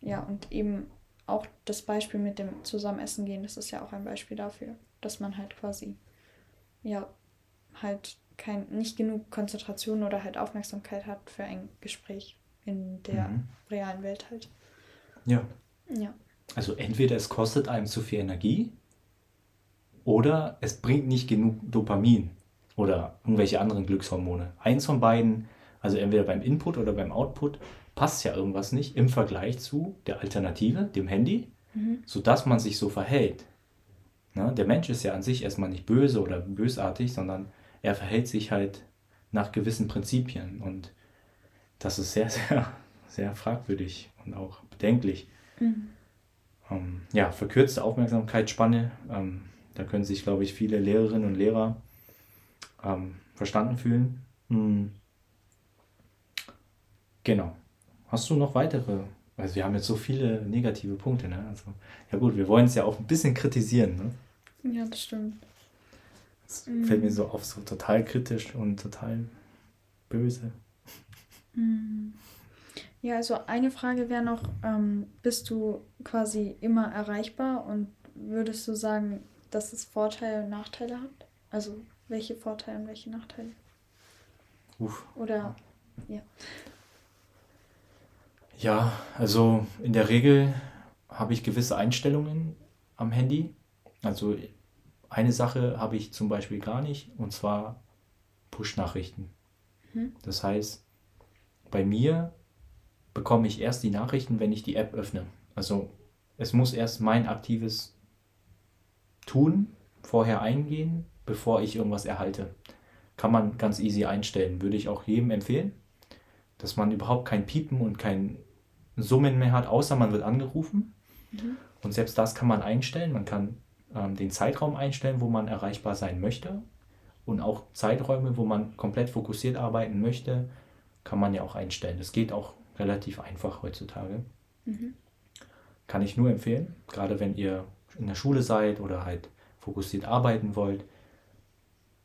Speaker 2: Ja, und eben auch das Beispiel mit dem Zusammenessen gehen, das ist ja auch ein Beispiel dafür, dass man halt quasi, ja, halt kein, nicht genug Konzentration oder halt Aufmerksamkeit hat für ein Gespräch in der mhm. realen Welt halt.
Speaker 1: Ja. Ja. Also entweder es kostet einem zu viel Energie oder es bringt nicht genug Dopamin oder irgendwelche anderen Glückshormone. Eins von beiden also entweder beim Input oder beim Output passt ja irgendwas nicht im Vergleich zu der Alternative, dem Handy, mhm. sodass man sich so verhält. Ne? Der Mensch ist ja an sich erstmal nicht böse oder bösartig, sondern er verhält sich halt nach gewissen Prinzipien. Und das ist sehr, sehr, sehr fragwürdig und auch bedenklich. Mhm. Ähm, ja, verkürzte Aufmerksamkeitsspanne. Ähm, da können sich, glaube ich, viele Lehrerinnen und Lehrer ähm, verstanden fühlen. Mhm. Genau. Hast du noch weitere? Also wir haben jetzt so viele negative Punkte, ne? Also, ja gut, wir wollen es ja auch ein bisschen kritisieren, ne?
Speaker 2: Ja, das stimmt.
Speaker 1: Das mhm. fällt mir so auf, so total kritisch und total böse.
Speaker 2: Mhm. Ja, also eine Frage wäre noch, ähm, bist du quasi immer erreichbar und würdest du sagen, dass es Vorteile und Nachteile hat? Also welche Vorteile und welche Nachteile? Uff. Oder ja.
Speaker 1: Ja, also in der Regel habe ich gewisse Einstellungen am Handy. Also eine Sache habe ich zum Beispiel gar nicht, und zwar Push-Nachrichten. Mhm. Das heißt, bei mir bekomme ich erst die Nachrichten, wenn ich die App öffne. Also es muss erst mein aktives Tun vorher eingehen, bevor ich irgendwas erhalte. Kann man ganz easy einstellen. Würde ich auch jedem empfehlen dass man überhaupt kein Piepen und kein Summen mehr hat, außer man wird angerufen. Mhm. Und selbst das kann man einstellen. Man kann ähm, den Zeitraum einstellen, wo man erreichbar sein möchte. Und auch Zeiträume, wo man komplett fokussiert arbeiten möchte, kann man ja auch einstellen. Das geht auch relativ einfach heutzutage. Mhm. kann ich nur empfehlen, gerade wenn ihr in der Schule seid oder halt fokussiert arbeiten wollt,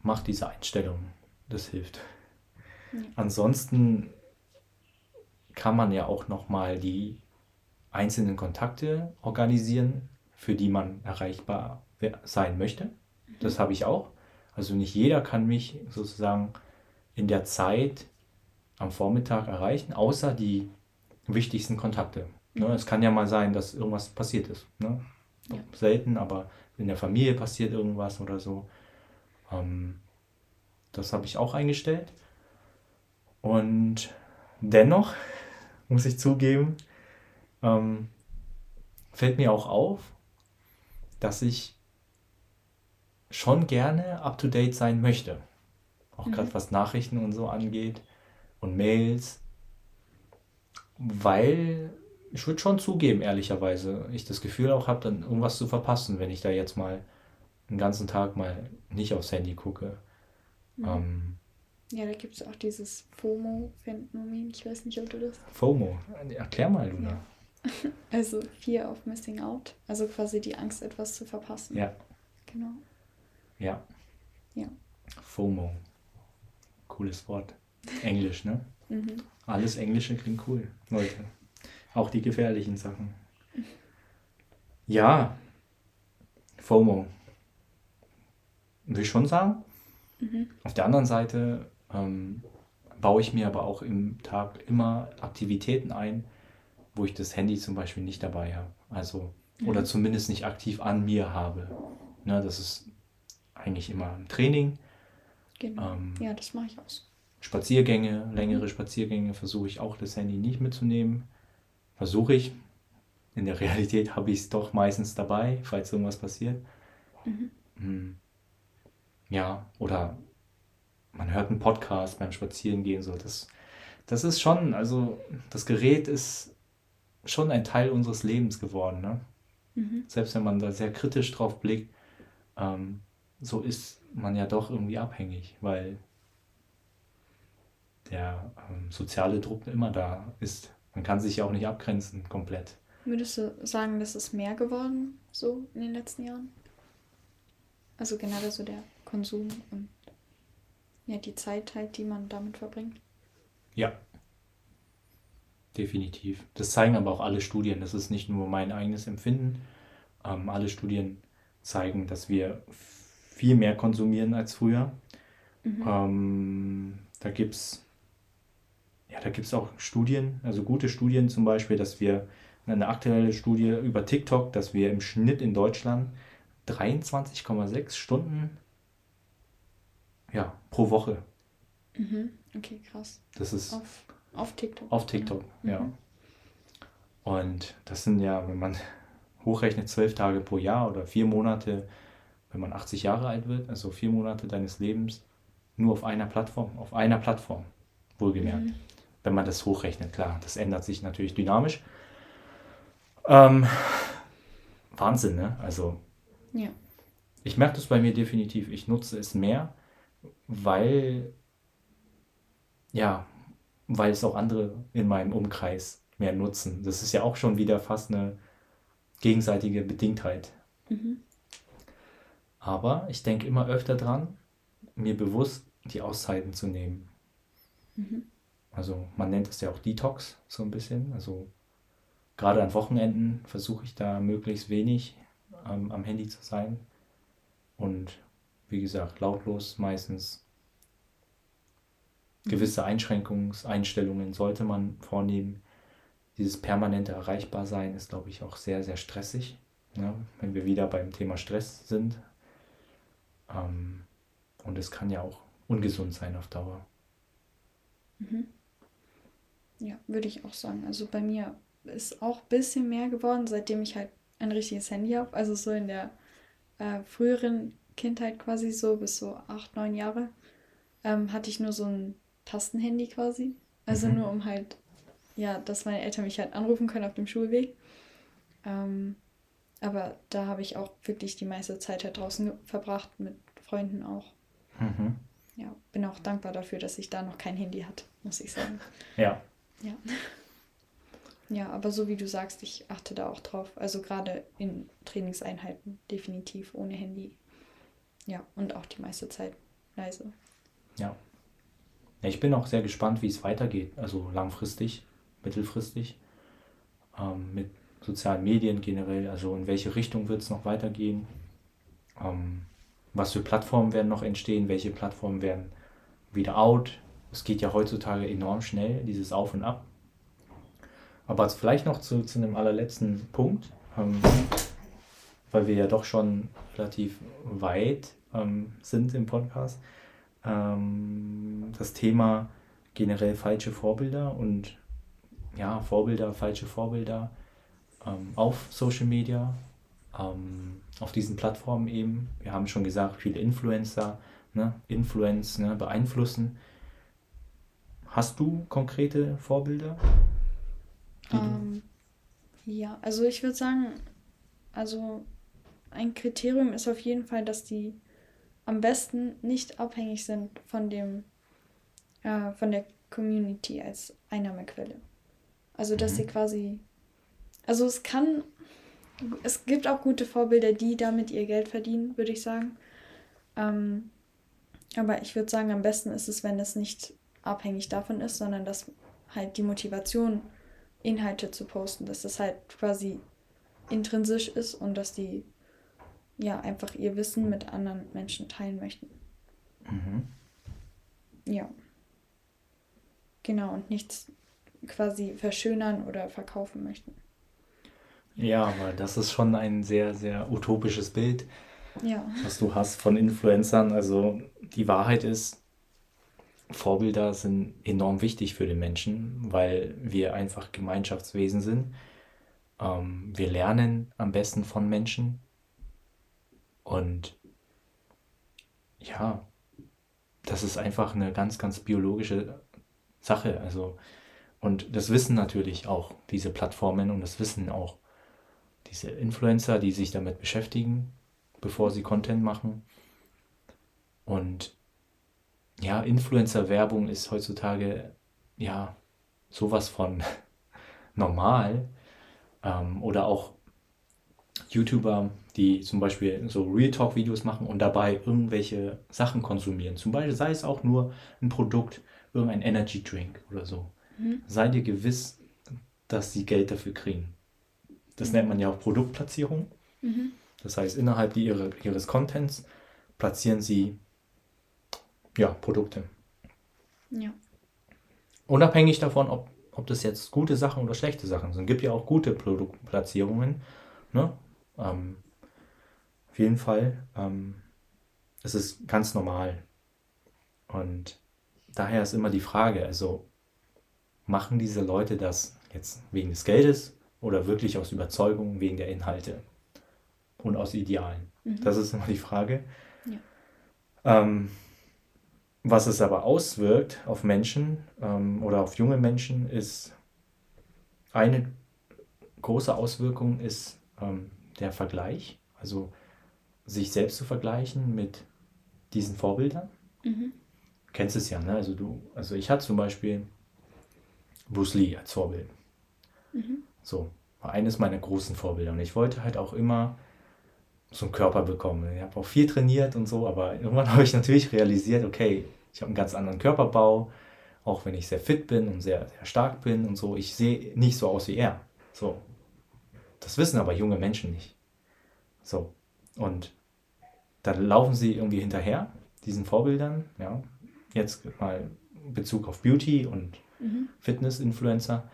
Speaker 1: macht diese Einstellung. Das hilft. Ja. Ansonsten kann man ja auch nochmal die einzelnen Kontakte organisieren, für die man erreichbar sein möchte. Das mhm. habe ich auch. Also nicht jeder kann mich sozusagen in der Zeit am Vormittag erreichen, außer die wichtigsten Kontakte. Ne? Mhm. Es kann ja mal sein, dass irgendwas passiert ist. Ne? Ja. Selten, aber in der Familie passiert irgendwas oder so. Ähm, das habe ich auch eingestellt. Und dennoch muss ich zugeben, ähm, fällt mir auch auf, dass ich schon gerne up-to-date sein möchte. Auch mhm. gerade was Nachrichten und so angeht und Mails. Weil ich würde schon zugeben, ehrlicherweise, ich das Gefühl auch habe, dann irgendwas zu verpassen, wenn ich da jetzt mal einen ganzen Tag mal nicht aufs Handy gucke.
Speaker 2: Mhm. Ähm, ja, da gibt es auch dieses FOMO-Phänomen. Ich weiß nicht, ob du das.
Speaker 1: FOMO, erklär mal, Luna. Ja.
Speaker 2: Also Fear of Missing Out. Also quasi die Angst, etwas zu verpassen. Ja. Genau.
Speaker 1: Ja. Ja. FOMO. Cooles Wort. Englisch, ne? mhm. Alles Englische klingt cool, Leute. Auch die gefährlichen Sachen. Ja. FOMO. Will ich schon sagen. Mhm. Auf der anderen Seite ähm, baue ich mir aber auch im Tag immer Aktivitäten ein, wo ich das Handy zum Beispiel nicht dabei habe. Also, mhm. oder zumindest nicht aktiv an mir habe. Ne, das ist eigentlich immer im Training.
Speaker 2: Genau. Ähm, ja, das mache ich auch.
Speaker 1: Spaziergänge, längere mhm. Spaziergänge versuche ich auch das Handy nicht mitzunehmen. Versuche ich. In der Realität habe ich es doch meistens dabei, falls irgendwas passiert. Mhm. Hm. Ja, oder man hört einen Podcast beim Spazierengehen. So. Das, das ist schon, also das Gerät ist schon ein Teil unseres Lebens geworden. Ne? Mhm. Selbst wenn man da sehr kritisch drauf blickt, ähm, so ist man ja doch irgendwie abhängig, weil der ähm, soziale Druck immer da ist. Man kann sich ja auch nicht abgrenzen komplett.
Speaker 2: Würdest du sagen, das ist mehr geworden so in den letzten Jahren? Also generell so der Konsum und ja, die Zeit halt, die man damit verbringt.
Speaker 1: Ja, definitiv. Das zeigen aber auch alle Studien. Das ist nicht nur mein eigenes Empfinden. Ähm, alle Studien zeigen, dass wir viel mehr konsumieren als früher. Mhm. Ähm, da gibt es ja, da gibt auch Studien, also gute Studien zum Beispiel, dass wir eine aktuelle Studie über TikTok, dass wir im Schnitt in Deutschland 23,6 Stunden ja, pro Woche.
Speaker 2: Mhm. Okay, krass.
Speaker 1: Das ist
Speaker 2: auf, auf TikTok.
Speaker 1: Auf TikTok, ja. ja. Mhm. Und das sind ja, wenn man hochrechnet, zwölf Tage pro Jahr oder vier Monate, wenn man 80 Jahre alt wird, also vier Monate deines Lebens, nur auf einer Plattform, auf einer Plattform, wohlgemerkt. Mhm. Wenn man das hochrechnet, klar, das ändert sich natürlich dynamisch. Ähm, Wahnsinn, ne? Also, ja. ich merke das bei mir definitiv. Ich nutze es mehr, weil, ja, weil es auch andere in meinem Umkreis mehr nutzen. Das ist ja auch schon wieder fast eine gegenseitige Bedingtheit. Mhm. Aber ich denke immer öfter dran, mir bewusst die Auszeiten zu nehmen. Mhm. Also man nennt es ja auch Detox so ein bisschen. Also gerade an Wochenenden versuche ich da möglichst wenig ähm, am Handy zu sein. Und wie gesagt, lautlos meistens. Gewisse Einschränkungseinstellungen sollte man vornehmen. Dieses permanente Erreichbarsein ist, glaube ich, auch sehr, sehr stressig. Ne? Wenn wir wieder beim Thema Stress sind. Ähm, und es kann ja auch ungesund sein auf Dauer.
Speaker 2: Mhm. Ja, würde ich auch sagen. Also bei mir ist auch ein bisschen mehr geworden, seitdem ich halt ein richtiges Handy habe. Also so in der äh, früheren Kindheit quasi so, bis so acht, neun Jahre, ähm, hatte ich nur so ein Tastenhandy quasi. Also mhm. nur um halt, ja, dass meine Eltern mich halt anrufen können auf dem Schulweg. Ähm, aber da habe ich auch wirklich die meiste Zeit halt draußen verbracht, mit Freunden auch. Mhm. Ja, bin auch dankbar dafür, dass ich da noch kein Handy hatte, muss ich sagen.
Speaker 1: Ja.
Speaker 2: Ja. Ja, aber so wie du sagst, ich achte da auch drauf. Also gerade in Trainingseinheiten definitiv ohne Handy. Ja, und auch die meiste Zeit leise.
Speaker 1: Ja. ich bin auch sehr gespannt, wie es weitergeht. Also langfristig, mittelfristig. Ähm, mit sozialen Medien generell. Also in welche Richtung wird es noch weitergehen? Ähm, was für Plattformen werden noch entstehen? Welche Plattformen werden wieder out? Es geht ja heutzutage enorm schnell, dieses Auf und Ab. Aber vielleicht noch zu, zu einem allerletzten Punkt, ähm, weil wir ja doch schon relativ weit ähm, sind im Podcast. Ähm, das Thema generell falsche Vorbilder und ja, Vorbilder, falsche Vorbilder ähm, auf Social Media, ähm, auf diesen Plattformen eben. Wir haben schon gesagt, viele Influencer, ne, Influence, ne, beeinflussen. Hast du konkrete Vorbilder?
Speaker 2: Ähm, ja, also ich würde sagen, also ein Kriterium ist auf jeden Fall, dass die am besten nicht abhängig sind von dem, äh, von der Community als Einnahmequelle. Also dass mhm. sie quasi, also es kann, es gibt auch gute Vorbilder, die damit ihr Geld verdienen, würde ich sagen. Ähm, aber ich würde sagen, am besten ist es, wenn es nicht abhängig davon ist, sondern dass halt die Motivation, Inhalte zu posten, dass das halt quasi intrinsisch ist und dass die ja einfach ihr Wissen mit anderen Menschen teilen möchten. Mhm. Ja. Genau, und nichts quasi verschönern oder verkaufen möchten.
Speaker 1: Ja, aber das ist schon ein sehr, sehr utopisches Bild, ja. was du hast von Influencern. Also die Wahrheit ist, Vorbilder sind enorm wichtig für den Menschen, weil wir einfach Gemeinschaftswesen sind. Ähm, wir lernen am besten von Menschen. Und ja, das ist einfach eine ganz, ganz biologische Sache. Also, und das wissen natürlich auch diese Plattformen und das wissen auch diese Influencer, die sich damit beschäftigen, bevor sie Content machen. Und ja, Influencer-Werbung ist heutzutage ja sowas von normal. Ähm, oder auch YouTuber, die zum Beispiel so Real Talk-Videos machen und dabei irgendwelche Sachen konsumieren. Zum Beispiel sei es auch nur ein Produkt, irgendein Energy Drink oder so. Mhm. Sei dir gewiss, dass sie Geld dafür kriegen. Das mhm. nennt man ja auch Produktplatzierung. Mhm. Das heißt, innerhalb ihre, ihres Contents platzieren sie ja, Produkte. Ja. Unabhängig davon, ob, ob das jetzt gute Sachen oder schlechte Sachen sind. Es gibt ja auch gute Produktplatzierungen. Ne? Ähm, auf jeden Fall. Ähm, es ist ganz normal. Und daher ist immer die Frage, also machen diese Leute das jetzt wegen des Geldes oder wirklich aus Überzeugung wegen der Inhalte und aus Idealen? Mhm. Das ist immer die Frage. Ja. Ähm, was es aber auswirkt auf Menschen ähm, oder auf junge Menschen ist eine große Auswirkung ist ähm, der Vergleich, also sich selbst zu vergleichen mit diesen Vorbildern. Mhm. Du kennst es ja, ne? Also du, also ich hatte zum Beispiel Bruce Lee als Vorbild. Mhm. So, war eines meiner großen Vorbilder. Und ich wollte halt auch immer so einen Körper bekommen. Ich habe auch viel trainiert und so, aber irgendwann habe ich natürlich realisiert, okay, ich habe einen ganz anderen Körperbau, auch wenn ich sehr fit bin und sehr, sehr stark bin und so. Ich sehe nicht so aus wie er. So. Das wissen aber junge Menschen nicht. So. Und dann laufen sie irgendwie hinterher, diesen Vorbildern, ja. Jetzt mal Bezug auf Beauty und mhm. Fitness-Influencer.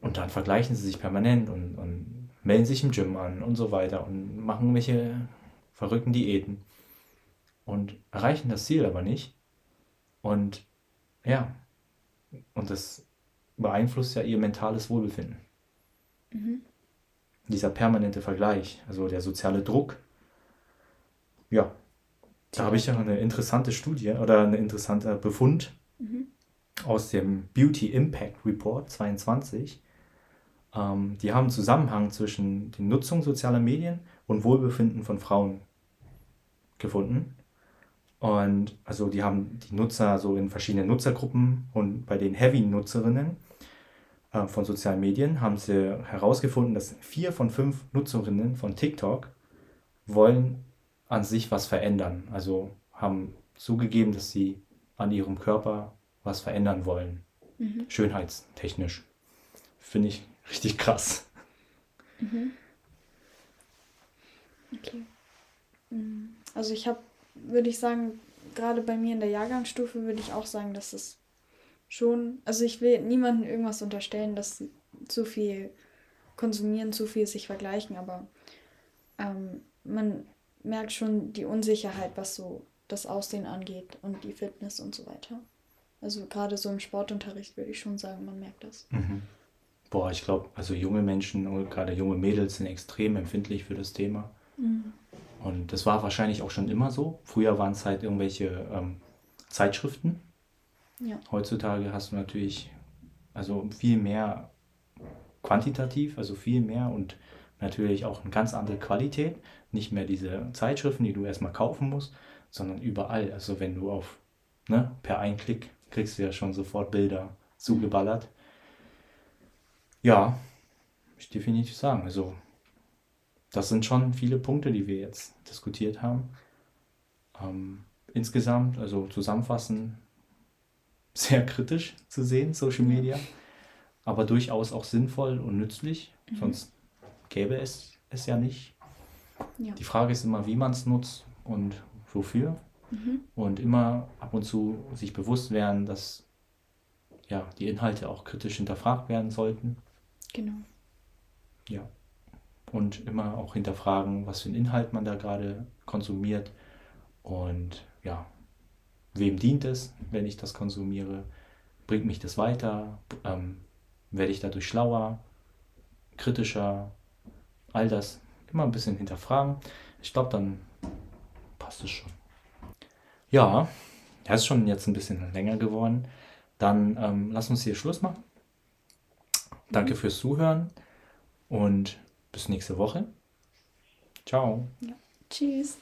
Speaker 1: Und dann vergleichen sie sich permanent und, und melden sich im Gym an und so weiter und machen welche verrückten Diäten und erreichen das Ziel aber nicht. Und ja, und das beeinflusst ja ihr mentales Wohlbefinden. Mhm. Dieser permanente Vergleich, also der soziale Druck. Ja, da habe ich ja eine interessante Studie oder ein interessanter Befund mhm. aus dem Beauty Impact Report 22. Ähm, die haben einen Zusammenhang zwischen der Nutzung sozialer Medien und Wohlbefinden von Frauen gefunden. Und also die haben die Nutzer so in verschiedenen Nutzergruppen und bei den Heavy-Nutzerinnen äh, von sozialen Medien haben sie herausgefunden, dass vier von fünf Nutzerinnen von TikTok wollen an sich was verändern. Also haben zugegeben, dass sie an ihrem Körper was verändern wollen. Mhm. Schönheitstechnisch. Finde ich richtig krass. Mhm.
Speaker 2: Okay. Mhm. Also ich habe, würde ich sagen, gerade bei mir in der Jahrgangsstufe würde ich auch sagen, dass es schon, also ich will niemandem irgendwas unterstellen, dass sie zu viel konsumieren, zu viel sich vergleichen, aber ähm, man merkt schon die Unsicherheit, was so das Aussehen angeht und die Fitness und so weiter. Also gerade so im Sportunterricht würde ich schon sagen, man merkt das.
Speaker 1: Mhm. Boah, ich glaube, also junge Menschen, gerade junge Mädels sind extrem empfindlich für das Thema. Mhm. Und das war wahrscheinlich auch schon immer so. Früher waren es halt irgendwelche ähm, Zeitschriften. Ja. Heutzutage hast du natürlich also viel mehr quantitativ, also viel mehr und natürlich auch eine ganz andere Qualität. Nicht mehr diese Zeitschriften, die du erstmal kaufen musst, sondern überall. Also wenn du auf, ne, per Einklick kriegst du ja schon sofort Bilder zugeballert. Ja, ich definitiv sagen. Also das sind schon viele Punkte, die wir jetzt diskutiert haben. Ähm, insgesamt, also zusammenfassend, sehr kritisch zu sehen, Social Media, aber durchaus auch sinnvoll und nützlich, mhm. sonst gäbe es es ja nicht. Ja. Die Frage ist immer, wie man es nutzt und wofür. Mhm. Und immer ab und zu sich bewusst werden, dass ja, die Inhalte auch kritisch hinterfragt werden sollten. Genau. Ja. Und immer auch hinterfragen, was für einen Inhalt man da gerade konsumiert. Und ja, wem dient es, wenn ich das konsumiere? Bringt mich das weiter? Ähm, werde ich dadurch schlauer, kritischer? All das immer ein bisschen hinterfragen. Ich glaube, dann passt es schon. Ja, das ist schon jetzt ein bisschen länger geworden. Dann ähm, lass uns hier Schluss machen. Danke mhm. fürs Zuhören und bis nächste Woche. Ciao.
Speaker 2: Ja. Tschüss.